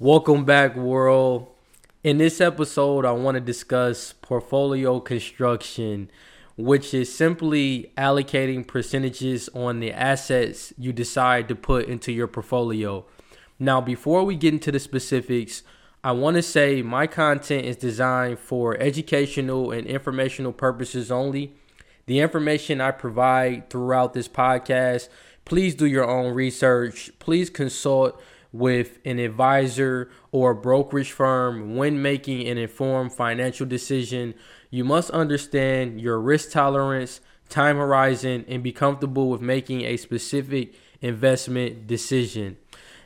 Welcome back, world. In this episode, I want to discuss portfolio construction, which is simply allocating percentages on the assets you decide to put into your portfolio. Now, before we get into the specifics, I want to say my content is designed for educational and informational purposes only. The information I provide throughout this podcast, please do your own research. Please consult with an advisor or a brokerage firm when making an informed financial decision. You must understand your risk tolerance, time horizon, and be comfortable with making a specific investment decision.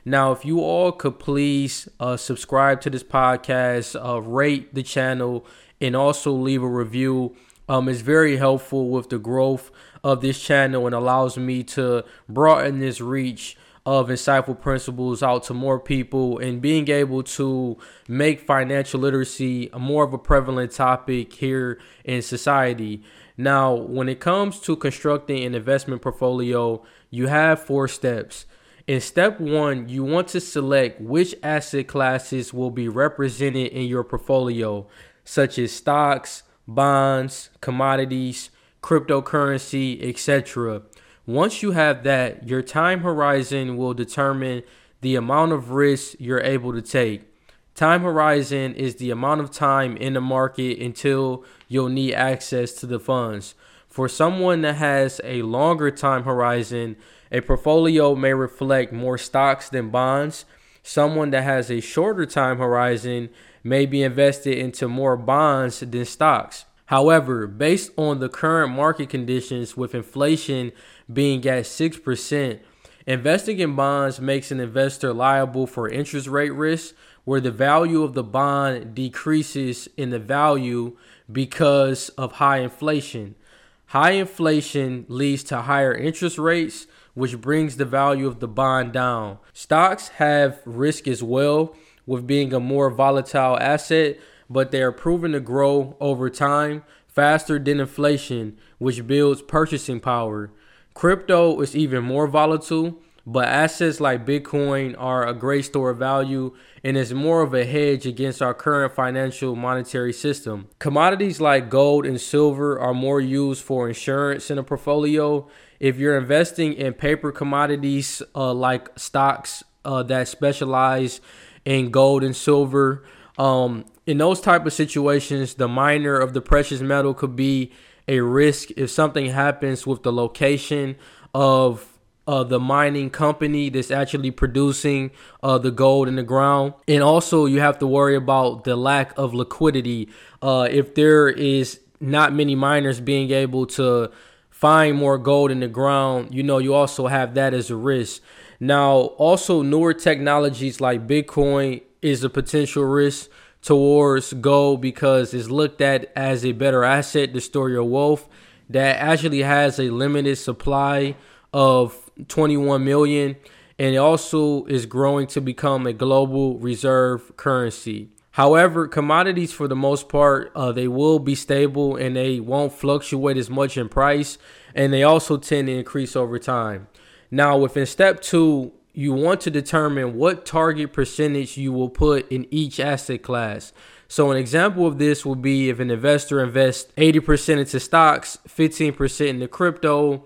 Now, if you all could please uh, subscribe to this podcast, uh, rate the channel, and also leave a review. Um, it's very helpful with the growth of this channel and allows me to broaden this reach of insightful principles out to more people and being able to make financial literacy a more of a prevalent topic here in society. Now, when it comes to constructing an investment portfolio, you have four steps. In step one, you want to select which asset classes will be represented in your portfolio, such as stocks, bonds, commodities, cryptocurrency, etc. Once you have that, your time horizon will determine the amount of risk you're able to take. Time horizon is the amount of time in the market until you'll need access to the funds. For someone that has a longer time horizon, a portfolio may reflect more stocks than bonds. Someone that has a shorter time horizon may be invested into more bonds than stocks. However, based on the current market conditions with inflation being at 6%, investing in bonds makes an investor liable for interest rate risk where the value of the bond decreases in the value because of high inflation. High inflation leads to higher interest rates, which brings the value of the bond down. Stocks have risk as well with being a more volatile asset but they are proven to grow over time faster than inflation, which builds purchasing power. Crypto is even more volatile, but assets like Bitcoin are a great store of value and is more of a hedge against our current financial monetary system. Commodities like gold and silver are more used for insurance in a portfolio. If you're investing in paper commodities uh, like stocks uh, that specialize in gold and silver, um, in those type of situations, the miner of the precious metal could be a risk if something happens with the location of uh, the mining company that's actually producing uh, the gold in the ground. And also, you have to worry about the lack of liquidity. Uh, if there is not many miners being able to find more gold in the ground, you know, you also have that as a risk. Now, also, newer technologies like Bitcoin is a potential risk towards gold because it's looked at as a better asset to store your wealth that actually has a limited supply of 21 million and it also is growing to become a global reserve currency. However, commodities for the most part, uh, they will be stable and they won't fluctuate as much in price, and they also tend to increase over time. Now, within step two, you want to determine what target percentage you will put in each asset class. So, an example of this would be if an investor invests 80% into stocks, 15% into crypto,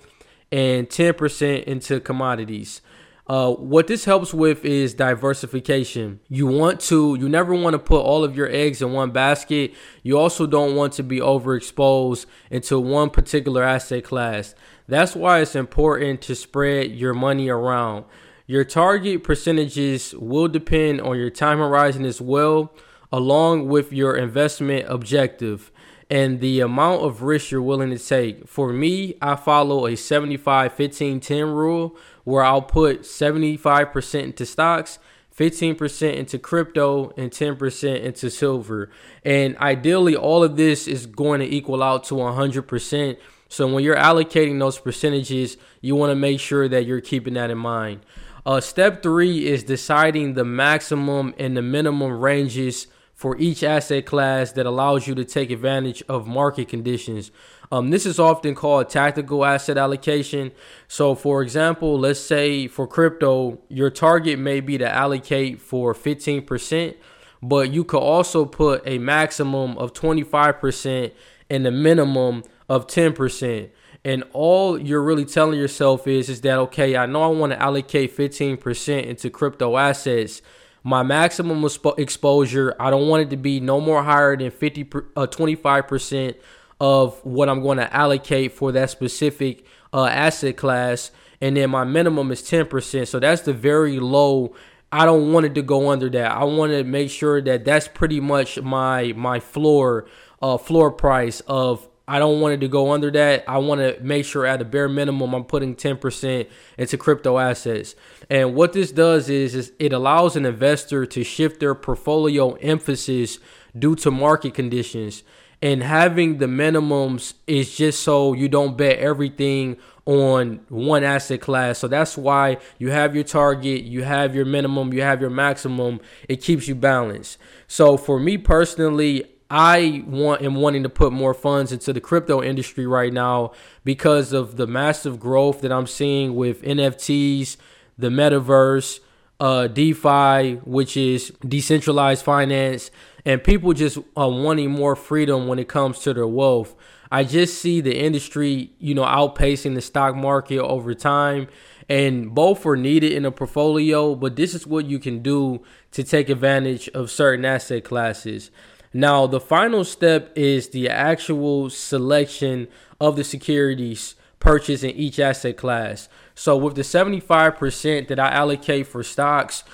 and 10% into commodities. Uh, what this helps with is diversification. You want to, you never want to put all of your eggs in one basket. You also don't want to be overexposed into one particular asset class. That's why it's important to spread your money around. Your target percentages will depend on your time horizon as well, along with your investment objective and the amount of risk you're willing to take. For me, I follow a 75 15 10 rule where I'll put 75% into stocks, 15% into crypto, and 10% into silver. And ideally, all of this is going to equal out to 100%. So when you're allocating those percentages, you want to make sure that you're keeping that in mind. Uh, step three is deciding the maximum and the minimum ranges for each asset class that allows you to take advantage of market conditions. Um, this is often called tactical asset allocation. So, for example, let's say for crypto, your target may be to allocate for 15%, but you could also put a maximum of 25% and a minimum of 10% and all you're really telling yourself is is that okay i know i want to allocate 15% into crypto assets. My maximum exposure i don't want it to be no more higher than 50 uh, 25% of what i'm going to allocate for that specific uh, asset class. And then my minimum is 10% so that's the very low. I don't want it to go under that. I want to make sure that that's pretty much my my floor uh floor price of I don't want it to go under that. I want to make sure at a bare minimum I'm putting 10% into crypto assets. And what this does is, is it allows an investor to shift their portfolio emphasis due to market conditions. And having the minimums is just so you don't bet everything on one asset class. So that's why you have your target, you have your minimum, you have your maximum. It keeps you balanced. So for me personally, I want am wanting to put more funds into the crypto industry right now because of the massive growth that I'm seeing with NFTs, the metaverse, uh, DeFi, which is decentralized finance, and people just are wanting more freedom when it comes to their wealth. I just see the industry, you know, outpacing the stock market over time. And both are needed in a portfolio, but this is what you can do to take advantage of certain asset classes. Now, the final step is the actual selection of the securities purchased in each asset class. So, with the 75% that I allocate for stocks,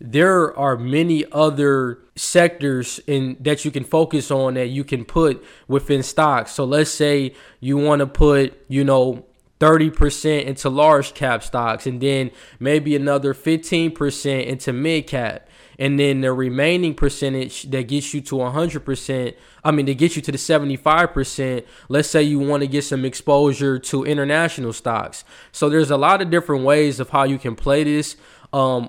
there are many other sectors in that you can focus on that you can put within stocks. So let's say you want to put, you know, 30% into large cap stocks and then maybe another 15% into mid cap and then the remaining percentage that gets you to 100% i mean to get you to the 75% let's say you want to get some exposure to international stocks. So there's a lot of different ways of how you can play this um,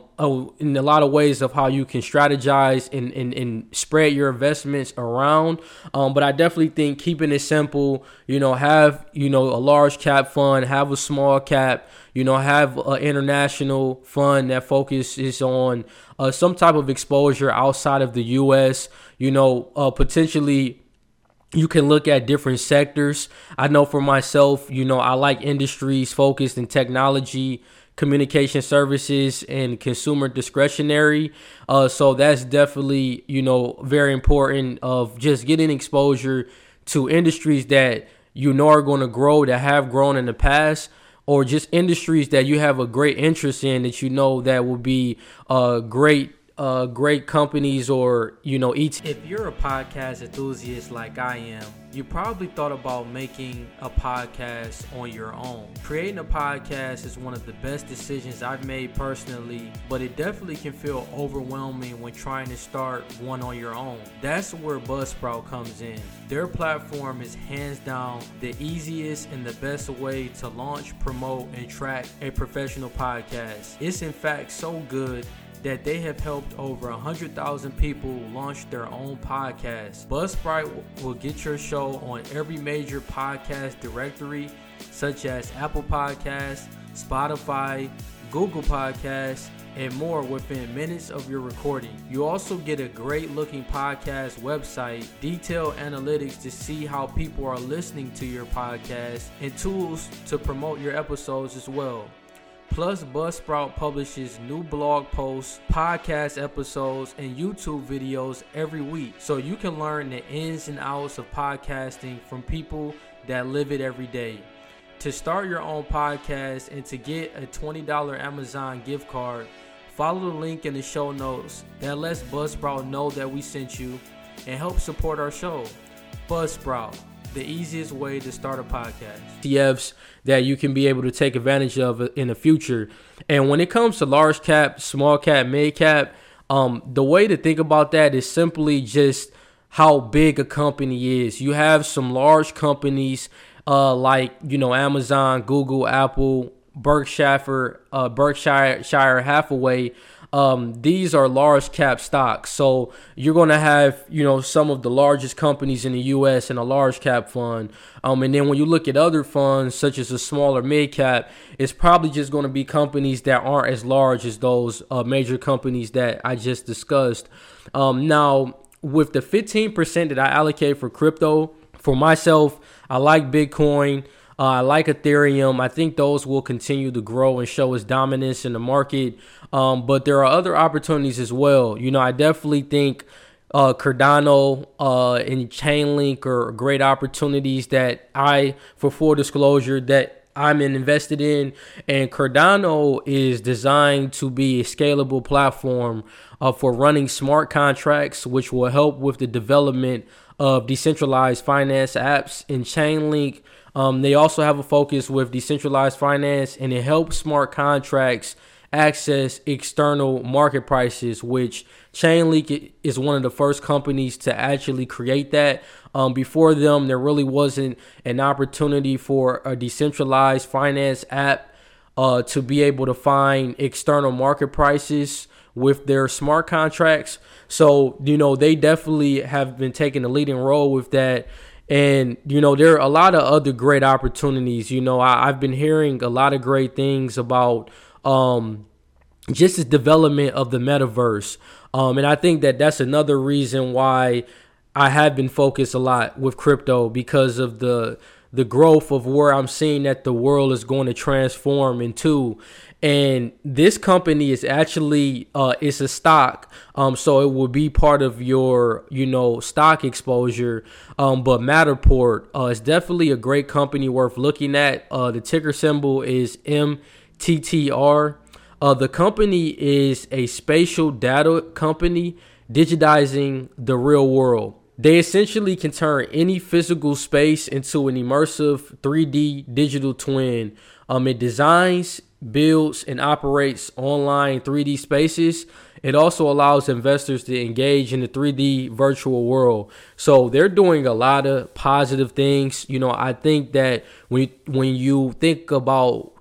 in a lot of ways of how you can strategize and, and, and spread your investments around. Um, but I definitely think keeping it simple, you know, have, you know, a large cap fund, have a small cap, you know, have an international fund that focuses on uh, some type of exposure outside of the U.S., you know, uh, potentially you can look at different sectors. I know for myself, you know, I like industries focused in technology, communication services and consumer discretionary. Uh, so that's definitely you know very important of just getting exposure to industries that you know are going to grow that have grown in the past or just industries that you have a great interest in that you know that will be uh, great uh, great companies or you know each. If you're a podcast enthusiast like i am you probably thought about making a podcast on your own. Creating a podcast is one of the best decisions i've made personally but it definitely can feel overwhelming when trying to start one on your own. That's where buzzsprout comes in. Their platform is hands down the easiest and the best way to launch promote and track a professional podcast. It's in fact so good that they have helped over 100,000 people launch their own podcast. Buzzsprout will get your show on every major podcast directory, such as Apple Podcasts, Spotify, Google Podcasts, and more within minutes of your recording. You also get a great looking podcast website, detailed analytics to see how people are listening to your podcast, and tools to promote your episodes as well. Plus, Buzzsprout publishes new blog posts, podcast episodes, and YouTube videos every week. So you can learn the ins and outs of podcasting from people that live it every day. To start your own podcast and to get a $20 Amazon gift card, follow the link in the show notes that lets Buzzsprout know that we sent you and help support our show. Buzzsprout the easiest way to start a podcast. ETFs that you can be able to take advantage of in the future. And when it comes to large cap, small cap, mid cap, um, the way to think about that is simply just how big a company is. You have some large companies uh, like you know Amazon, Google, Apple, Berkshire, uh, Berkshire Hathaway. Um, these are large cap stocks. So you're going to have, you know, some of the largest companies in the U.S. in a large cap fund. Um, and then when you look at other funds, such as a smaller mid cap, it's probably just going to be companies that aren't as large as those uh, major companies that I just discussed. Um, now, with the 15% that I allocate for crypto, for myself, I like Bitcoin. Uh, I like Ethereum. I think those will continue to grow and show its dominance in the market. Um, but there are other opportunities as well. You know, I definitely think uh, Cardano uh, and Chainlink are great opportunities that I, for full disclosure, that I'm invested in. And Cardano is designed to be a scalable platform uh, for running smart contracts, which will help with the development of decentralized finance apps. And Chainlink um, they also have a focus with decentralized finance and it helps smart contracts access external market prices, which Chainlink is one of the first companies to actually create that. Um, before them, there really wasn't an opportunity for a decentralized finance app uh, to be able to find external market prices with their smart contracts. So, you know, they definitely have been taking a leading role with that. And, you know, there are a lot of other great opportunities. You know, I, have been hearing a lot of great things about um, just the development of the metaverse. Um, and I think that that's another reason why I have been focused a lot with crypto because of the the growth of where I'm seeing that the world is going to transform into. And this company is actually uh, it's a stock. Um so it will be part of your you know stock exposure. Um but matterport uh is definitely a great company worth looking at. Uh the ticker symbol is mttr uh the company is a spatial data company digitizing the real world they essentially can turn any physical space into an immersive 3D digital twin. Um, it designs, builds, and operates online 3D spaces. It also allows investors to engage in the 3D virtual world. So they're doing a lot of positive things. You know, I think that when when you think about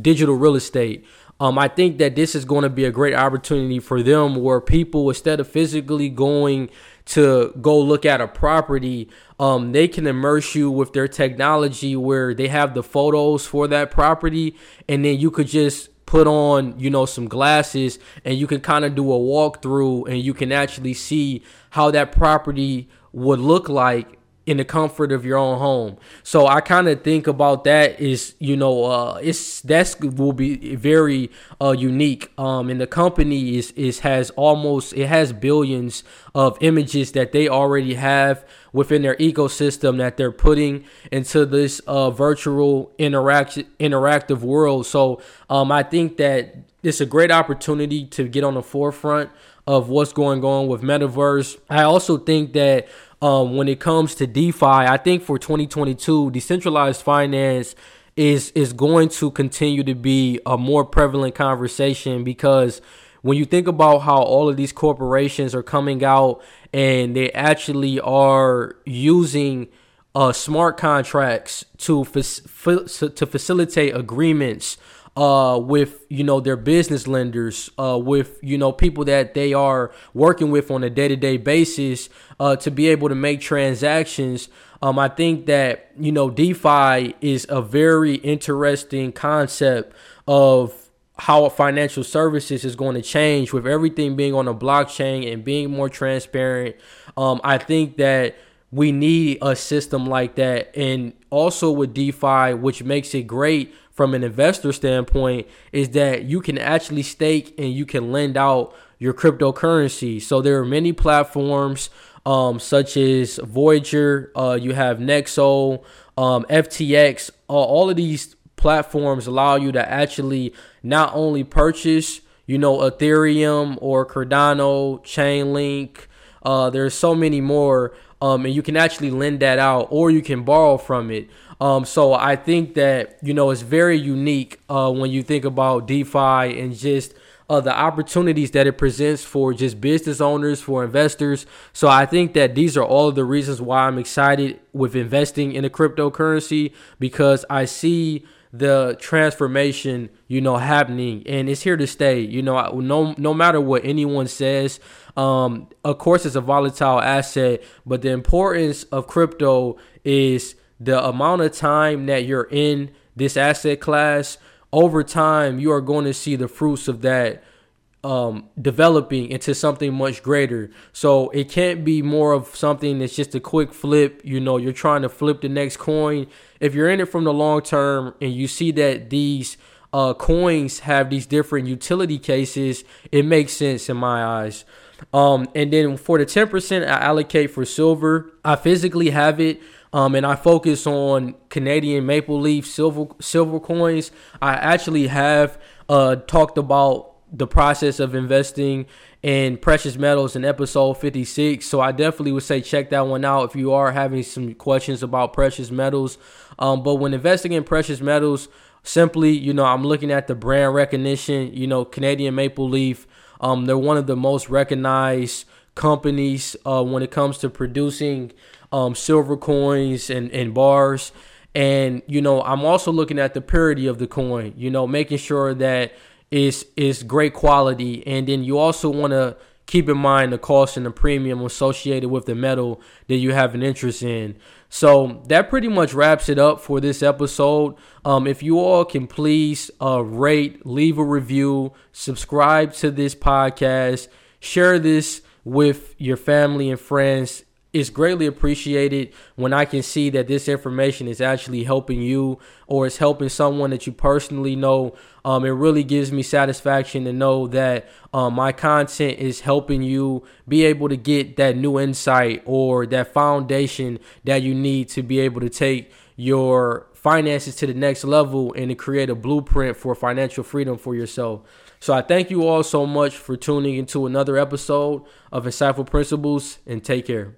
digital real estate, um, I think that this is going to be a great opportunity for them where people, instead of physically going to go look at a property, um, they can immerse you with their technology where they have the photos for that property, and then you could just put on you know some glasses and you can kind of do a walkthrough and you can actually see how that property would look like in the comfort of your own home. So I kind of think about that is, you know, uh, it's that's will be very uh, unique. Um, and the company is is has almost it has billions of images that they already have within their ecosystem that they're putting into this uh, virtual interact interactive world. So um, I think that it's a great opportunity to get on the forefront of what's going on with metaverse. I also think that um, when it comes to DeFi, I think for 2022, decentralized finance is is going to continue to be a more prevalent conversation because when you think about how all of these corporations are coming out and they actually are using uh, smart contracts to to facilitate agreements uh, with you know their business lenders, uh, with you know people that they are working with on a day to day basis, uh, to be able to make transactions. Um, I think that you know DeFi is a very interesting concept of how financial services is going to change with everything being on a blockchain and being more transparent. Um, I think that we need a system like that, and also with DeFi, which makes it great from an investor standpoint is that you can actually stake and you can lend out your cryptocurrency. So there are many platforms um, such as Voyager, uh, you have Nexo, um, FTX. Uh, all of these platforms allow you to actually not only purchase, you know, Ethereum or Cardano, Chainlink. Uh, there's so many more, um, and you can actually lend that out or you can borrow from it. Um, so I think that you know it's very unique uh, when you think about DeFi and just uh, the opportunities that it presents for just business owners, for investors. So I think that these are all of the reasons why I'm excited with investing in a cryptocurrency because I see the transformation, you know, happening and it's here to stay. You know, no no matter what anyone says, um, of course it's a volatile asset, but the importance of crypto is the amount of time that you're in this asset class. Over time, you are going to see the fruits of that um, developing into something much greater. So it can't be more of something that's just a quick flip. You know, you're trying to flip the next coin. If you're in it from the long term and you see that these uh, coins have these different utility cases, it makes sense in my eyes. Um, and then for the 10% I allocate for silver, I physically have it. Um, and I focus on Canadian maple leaf silver silver coins. I actually have uh, talked about the process of investing in precious metals in episode 56. So I definitely would say check that one out if you are having some questions about precious metals. Um, but when investing in precious metals, simply, you know, I'm looking at the brand recognition, you know, Canadian Maple Leaf. Um, they're one of the most recognized companies uh, when it comes to producing um, silver coins and, and bars. And, you know, I'm also looking at the purity of the coin, you know, making sure that is is great quality, and then you also want to keep in mind the cost and the premium associated with the metal that you have an interest in. So that pretty much wraps it up for this episode. Um, if you all can please uh, rate, leave a review, subscribe to this podcast, share this with your family and friends it's greatly appreciated when I can see that this information is actually helping you or it's helping someone that you personally know. Um, it really gives me satisfaction to know that um, my content is helping you be able to get that new insight or that foundation that you need to be able to take your finances to the next level and to create a blueprint for financial freedom for yourself. So I thank you all so much for tuning into another episode of Insightful Principles and take care.